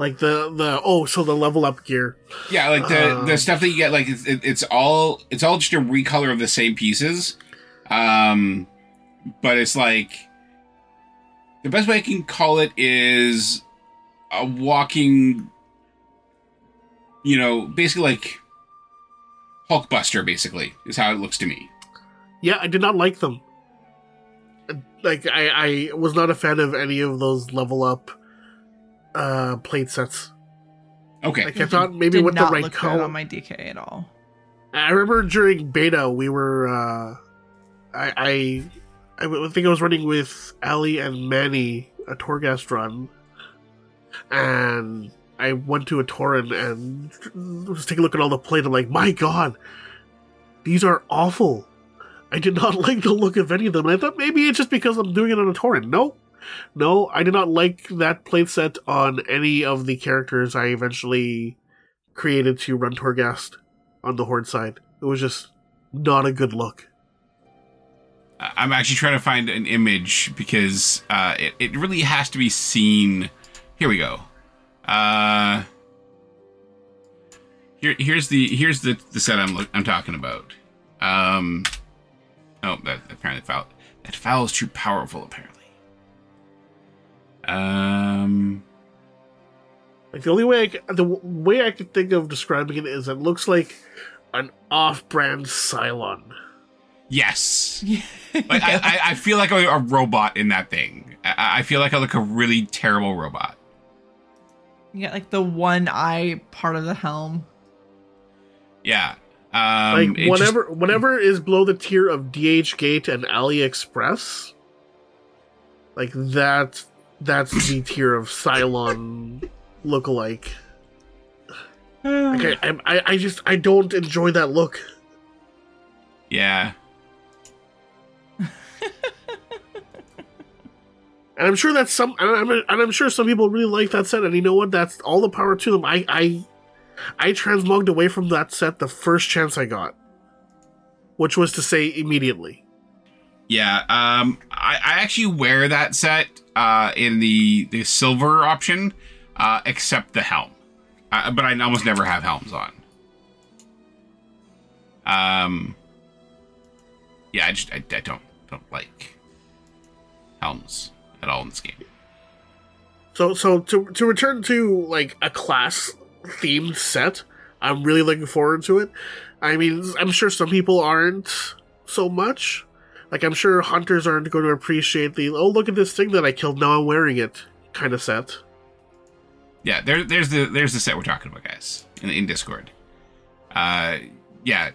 Like the the oh, so the level up gear. Yeah, like the Um, the stuff that you get, like it's, it, it's all it's all just a recolor of the same pieces, um, but it's like the best way I can call it is a walking, you know, basically like Hulkbuster. Basically, is how it looks to me. Yeah, I did not like them. Like I, I was not a fan of any of those level up uh plate sets. Okay, Like I thought maybe with the not right look good color. on my DK at all. I remember during beta we were uh i i think I was running with Ali and Manny a Torghast run and I went to a Tauren and was taking a look at all the plate. I'm like, my god, these are awful. I did not like the look of any of them. And I thought maybe it's just because I'm doing it on a Tauren. No, no, I did not like that playset on any of the characters I eventually created to run Torghast on the Horde side. It was just not a good look. I'm actually trying to find an image because uh, it it really has to be seen. Here we go. Uh, here here's the here's the the set I'm I'm talking about. Um, oh, that apparently foul that foul is too powerful. Apparently. Um. Like the only way I c the w- way I could think of describing it is it looks like an off-brand Cylon. Yes. Like I, I, I feel like a, a robot in that thing. I, I feel like I look a really terrible robot. You got like the one eye part of the helm. Yeah. Um, like it just- whatever whatever is below the tier of DHgate and AliExpress, like that that's the tier of Cylon lookalike. Okay, I, I, I just I don't enjoy that look. Yeah. And I'm sure that's some, and I'm, and I'm sure some people really like that set. And you know what? That's all the power to them. I, I, I transmogged away from that set the first chance I got, which was to say immediately. Yeah, um, I, I actually wear that set uh, in the the silver option, uh, except the helm. Uh, but I almost never have helms on. Um, yeah, I just I, I don't don't like helms at all in this game. So, so to to return to like a class themed set, I'm really looking forward to it. I mean, I'm sure some people aren't so much. Like, I'm sure hunters aren't going to appreciate the oh look at this thing that I killed now I'm wearing it kind of set. Yeah, there, there's the there's the set we're talking about, guys, in, in Discord. Uh, yeah,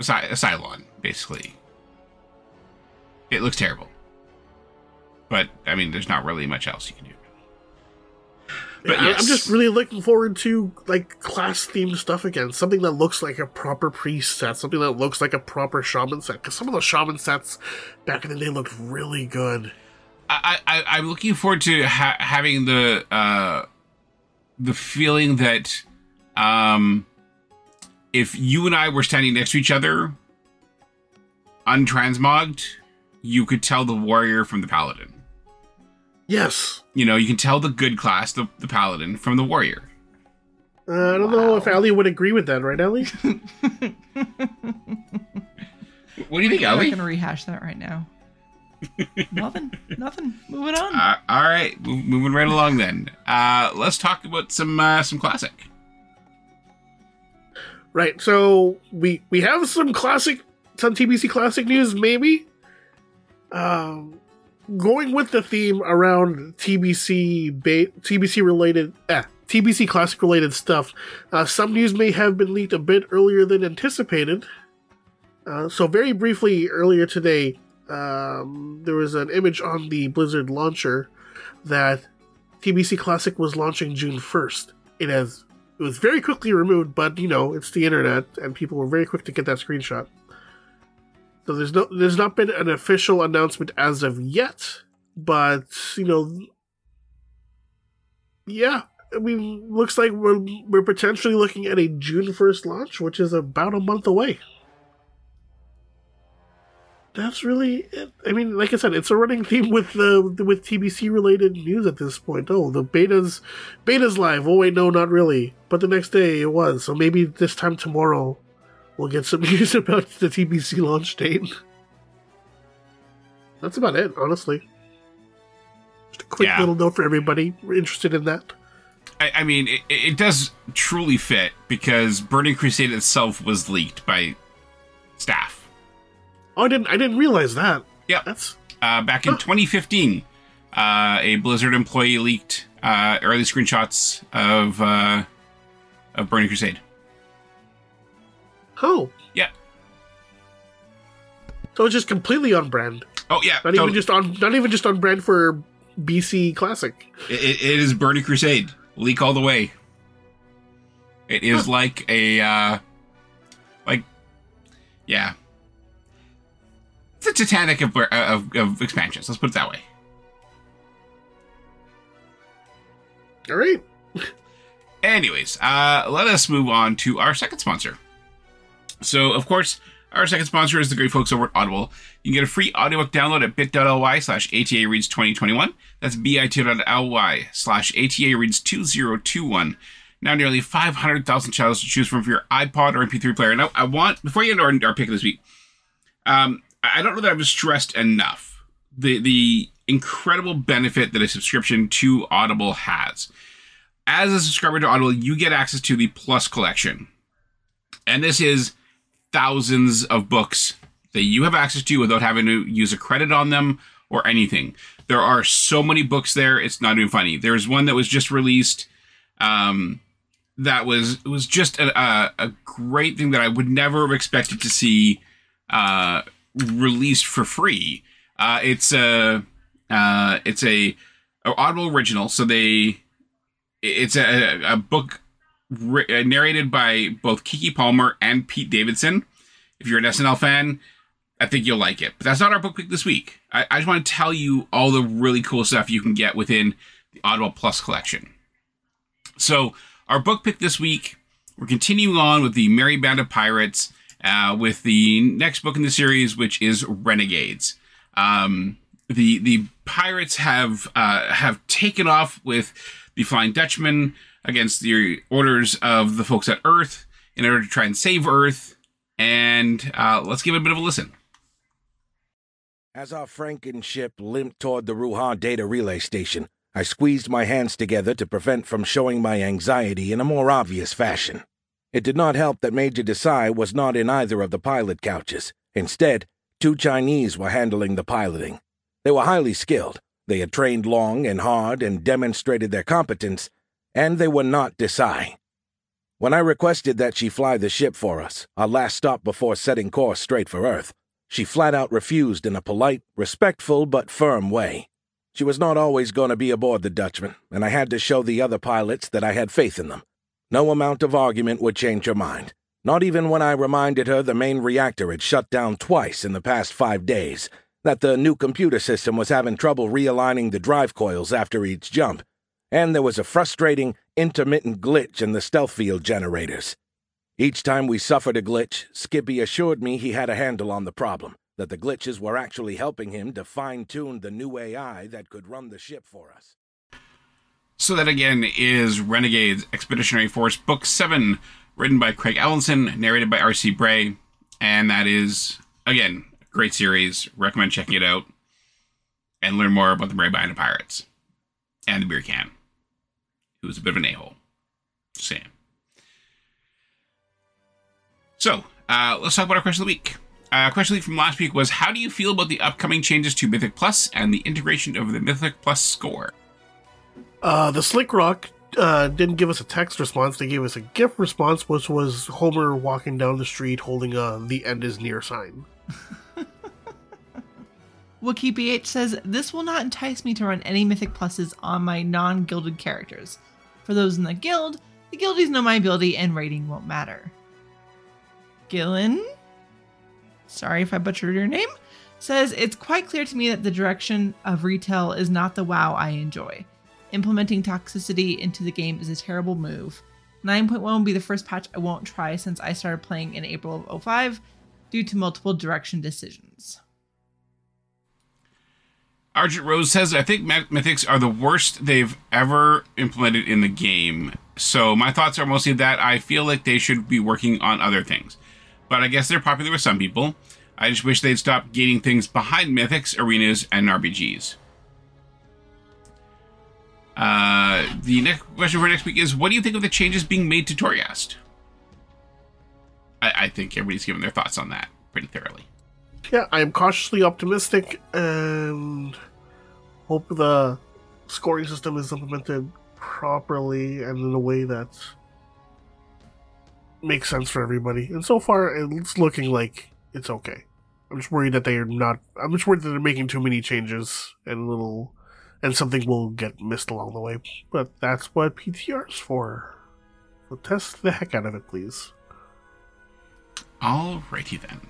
Cy- Cylon, basically. It looks terrible, but I mean, there's not really much else you can do. But yes. I'm just really looking forward to like class themed stuff again. Something that looks like a proper priest set, something that looks like a proper shaman set. Because some of those shaman sets back in the day looked really good. I, I I'm looking forward to ha- having the uh the feeling that um if you and I were standing next to each other untransmogged, you could tell the warrior from the paladin. Yes. You know, you can tell the good class, the, the paladin, from the warrior. Uh, I don't know if Ali would agree with that, right, Ali? What do you think, I'm not gonna rehash that right now. nothing. Nothing. Moving on. Uh, all right, moving right along then. Uh, let's talk about some uh, some classic. Right. So we we have some classic, some TBC classic news, maybe. Um, going with the theme around TBC ba- TBC related, eh, TBC classic related stuff. Uh, some news may have been leaked a bit earlier than anticipated. Uh, so very briefly, earlier today, um, there was an image on the Blizzard launcher that TBC Classic was launching June first. It has it was very quickly removed, but you know it's the internet, and people were very quick to get that screenshot. So there's no there's not been an official announcement as of yet, but you know, yeah, I mean, looks like we're we're potentially looking at a June first launch, which is about a month away. That's really it. I mean, like I said, it's a running theme with the with TBC related news at this point. Oh, the beta's beta's live. Oh wait, no, not really. But the next day it was. So maybe this time tomorrow we'll get some news about the TBC launch date. That's about it, honestly. Just a quick Yeah. little note for everybody interested in that. I, I mean, it, it does truly fit because Burning Crusade itself was leaked by staff. Oh, I didn't. I didn't realize that. Yeah, That's Uh, back in 2015, uh, a Blizzard employee leaked uh, early screenshots of uh, of Burning Crusade. Oh. Yeah. So it's just completely on brand. Oh yeah. Not totally. even just on. Not even just on brand for BC Classic. It, it- is Burning Crusade. Leak all the way. It is like a, uh, like, yeah. It's a Titanic of, of, of expansions. Let's put it that way. All right. Anyways, uh, let us move on to our second sponsor. So, of course, our second sponsor is the great folks over at Audible. You can get a free audiobook download at bit.ly slash ATA Reads 2021. That's bit.ly slash ATA Reads 2021. Now nearly 500,000 channels to choose from for your iPod or MP3 player. Now, I want, before you get into our, our pick of this week, um, I don't know that I've stressed enough the, the incredible benefit that a subscription to Audible has as a subscriber to Audible, you get access to the Plus collection. And this is thousands of books that you have access to without having to use a credit on them or anything. There are so many books there, it's not even funny. There's one that was just released um, that was was just a, a, a great thing that I would never have expected to see uh, released for free. Uh, it's a uh, it's a, a Audible original, so they it's a, a book uh, narrated by both Keke Palmer and Pete Davidson. If you're an SNL fan, I think you'll like it. But that's not our book pick this week. I, I just want to tell you all the really cool stuff you can get within the Audible Plus collection. So, our book pick this week, we're continuing on with the Merry Band of Pirates uh, with the next book in the series, which is Renegades. Um, the the pirates have uh, have taken off with the Flying Dutchman against the orders of the folks at Earth in order to try and save Earth. And uh, let's give it a bit of a listen. As our Franken ship limped toward the Ruhar data relay station, I squeezed my hands together to prevent from showing my anxiety in a more obvious fashion. It did not help that Major Desai was not in either of the pilot couches. Instead, two Chinese were handling the piloting. They were highly skilled. They had trained long and hard and demonstrated their competence, and they were not Desai. When I requested that she fly the ship for us, our last stop before setting course straight for Earth, she flat out refused in a polite, respectful, but firm way. She was not always going to be aboard the Dutchman, and I had to show the other pilots that I had faith in them. No amount of argument would change her mind, not even when I reminded her the main reactor had shut down twice in the past five days, that the new computer system was having trouble realigning the drive coils after each jump, and there was a frustrating, intermittent glitch in the stealth field generators. Each time we suffered a glitch, Skippy assured me he had a handle on the problem, that the glitches were actually helping him to fine tune the new AI that could run the ship for us. So that again is Renegades Expeditionary Force Book 7, written by Craig Alanson, narrated by R.C. Bray, and that is, again, a great series. Recommend checking it out and learn more about the of Pirates and the beer can, who was a bit of an a-hole. Just saying. So, uh, let's talk about our question of the week. Uh, question of the week from last week was How do you feel about the upcoming changes to Mythic Plus and the integration of the Mythic Plus score? Uh, the Slick Rock uh, didn't give us a text response. They gave us a GIF response, which was Homer walking down the street holding a "The end is near" sign. WikiBH says this will not entice me to run any Mythic Pluses on my non-guilded characters. For those in the guild, the guildies know my ability and rating won't matter. Gillen, sorry if I butchered your name, says it's quite clear to me that the direction of retail is not the WoW I enjoy. Implementing toxicity into the game is a terrible move. 9.1 will be the first patch I won't try since I started playing in April of 05 due to multiple direction decisions. Argent Rose says, I think mythics are the worst they've ever implemented in the game. So my thoughts are mostly that I feel like they should be working on other things. But I guess they're popular with some people. I just wish they'd stop gating things behind mythics, arenas, and RBGs. Uh, the next question for next week is What do you think of the changes being made to Torghast? I, I think everybody's given their thoughts on that pretty thoroughly. Yeah, I am cautiously optimistic and hope the scoring system is implemented properly and in a way that makes sense for everybody. And so far, it's looking like it's okay. I'm just worried that they are not. I'm just worried that they're making too many changes and little, and something will get missed along the way. But that's what PTR's for. So test the heck out of it, please. Alrighty then.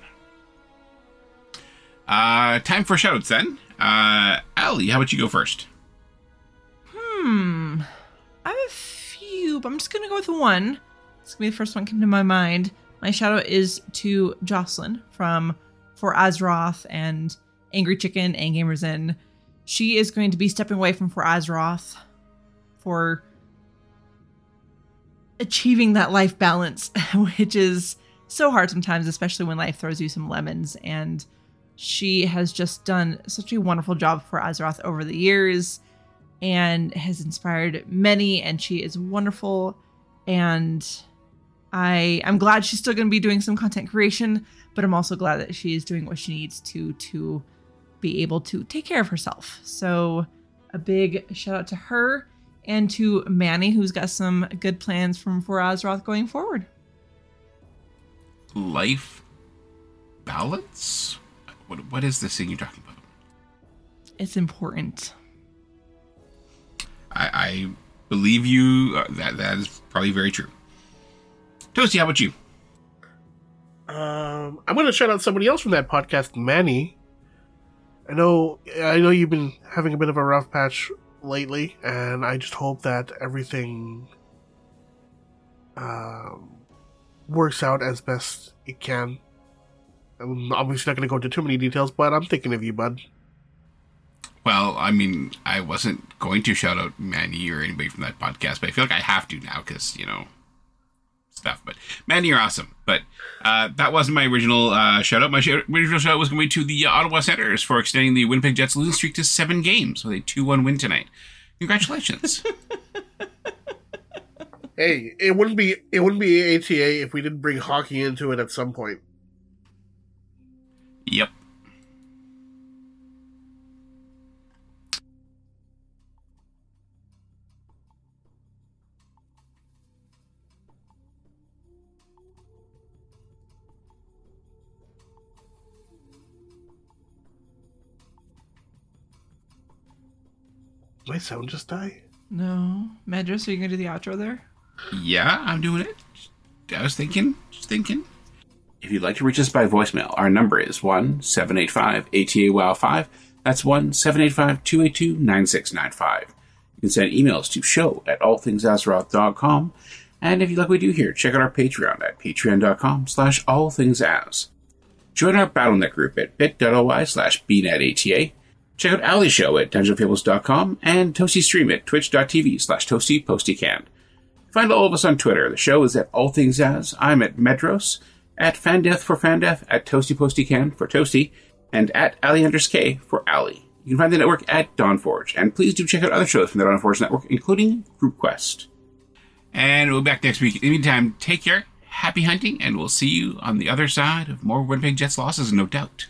Uh, time for shoutouts then. Uh, Ali, how about you go first? Hmm. I have a few, but I'm just gonna go with one. It's gonna be the first one that came to my mind. My shout out is to Jocelyn from For Azeroth and Angry Chicken and Gamers Inn. She is going to be stepping away from For Azeroth for achieving that life balance, which is so hard sometimes, especially when life throws you some lemons. And she has just done such a wonderful job for Azeroth over the years and has inspired many, and she is wonderful. And I I'm glad she's still going to be doing some content creation, but I'm also glad that she is doing what she needs to to be able to take care of herself. So a big shout out to her and to Manny, who's got some good plans from for Azeroth going forward. Life balance? What what is this thing you're talking about? It's important. I, I believe you. Uh, that that is probably very true. Toasty, how about you? Um, I'm going to shout out somebody else from that podcast, Manny. I know, I know you've been having a bit of a rough patch lately, and I just hope that everything um, works out as best it can. I'm obviously not going to go into too many details, but I'm thinking of you, bud. Well, I mean, I wasn't going to shout out Manny or anybody from that podcast, but I feel like I have to now because, you know, stuff. But Manny, you're awesome. But uh, that wasn't my original uh, shout out. My shout- original shout out was going to be to the uh, Ottawa Senators for extending the Winnipeg Jets losing streak to seven games with a 2 1 win tonight. Congratulations. Hey, it wouldn't be it wouldn't be ATA if we didn't bring hockey into it at some point. Yep. My sound just die. No. Medros, are you going to do the outro there? Yeah, I'm doing it. I was thinking, just thinking. If you'd like to reach us by voicemail, our number is 1 785 ATA WOW 5. That's 1 785 282 9695. You can send emails to show at allthingsazeroth.com. And if you like what we do here, check out our Patreon at patreon.com slash allthingsas. Join our BattleNet group at bit.ly slash bnetata. Check out Ali's show at dungeonfables.com and Toasty stream at twitch.tv slash toastypostycan. Find all of us on Twitter. The show is at All Things As. I'm at Medros, at Fandeath for Fandeath, at Toasty Postycan for Toasty, and at Alianders K for Ali. You can find the network at Dawnforge, and please do check out other shows from the Dawnforge network, including Group Quest. And we'll be back next week. In the meantime, take care, happy hunting, and we'll see you on the other side of more Winnipeg Jets losses, no doubt.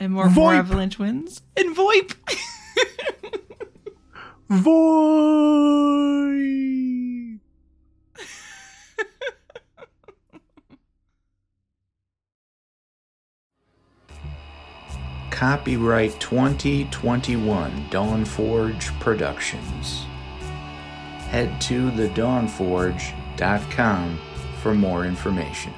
And more, more avalanche wins? And VoIP! Void. Copyright 2021 Dawnforge Productions. Head to thedawnforge.com for more information.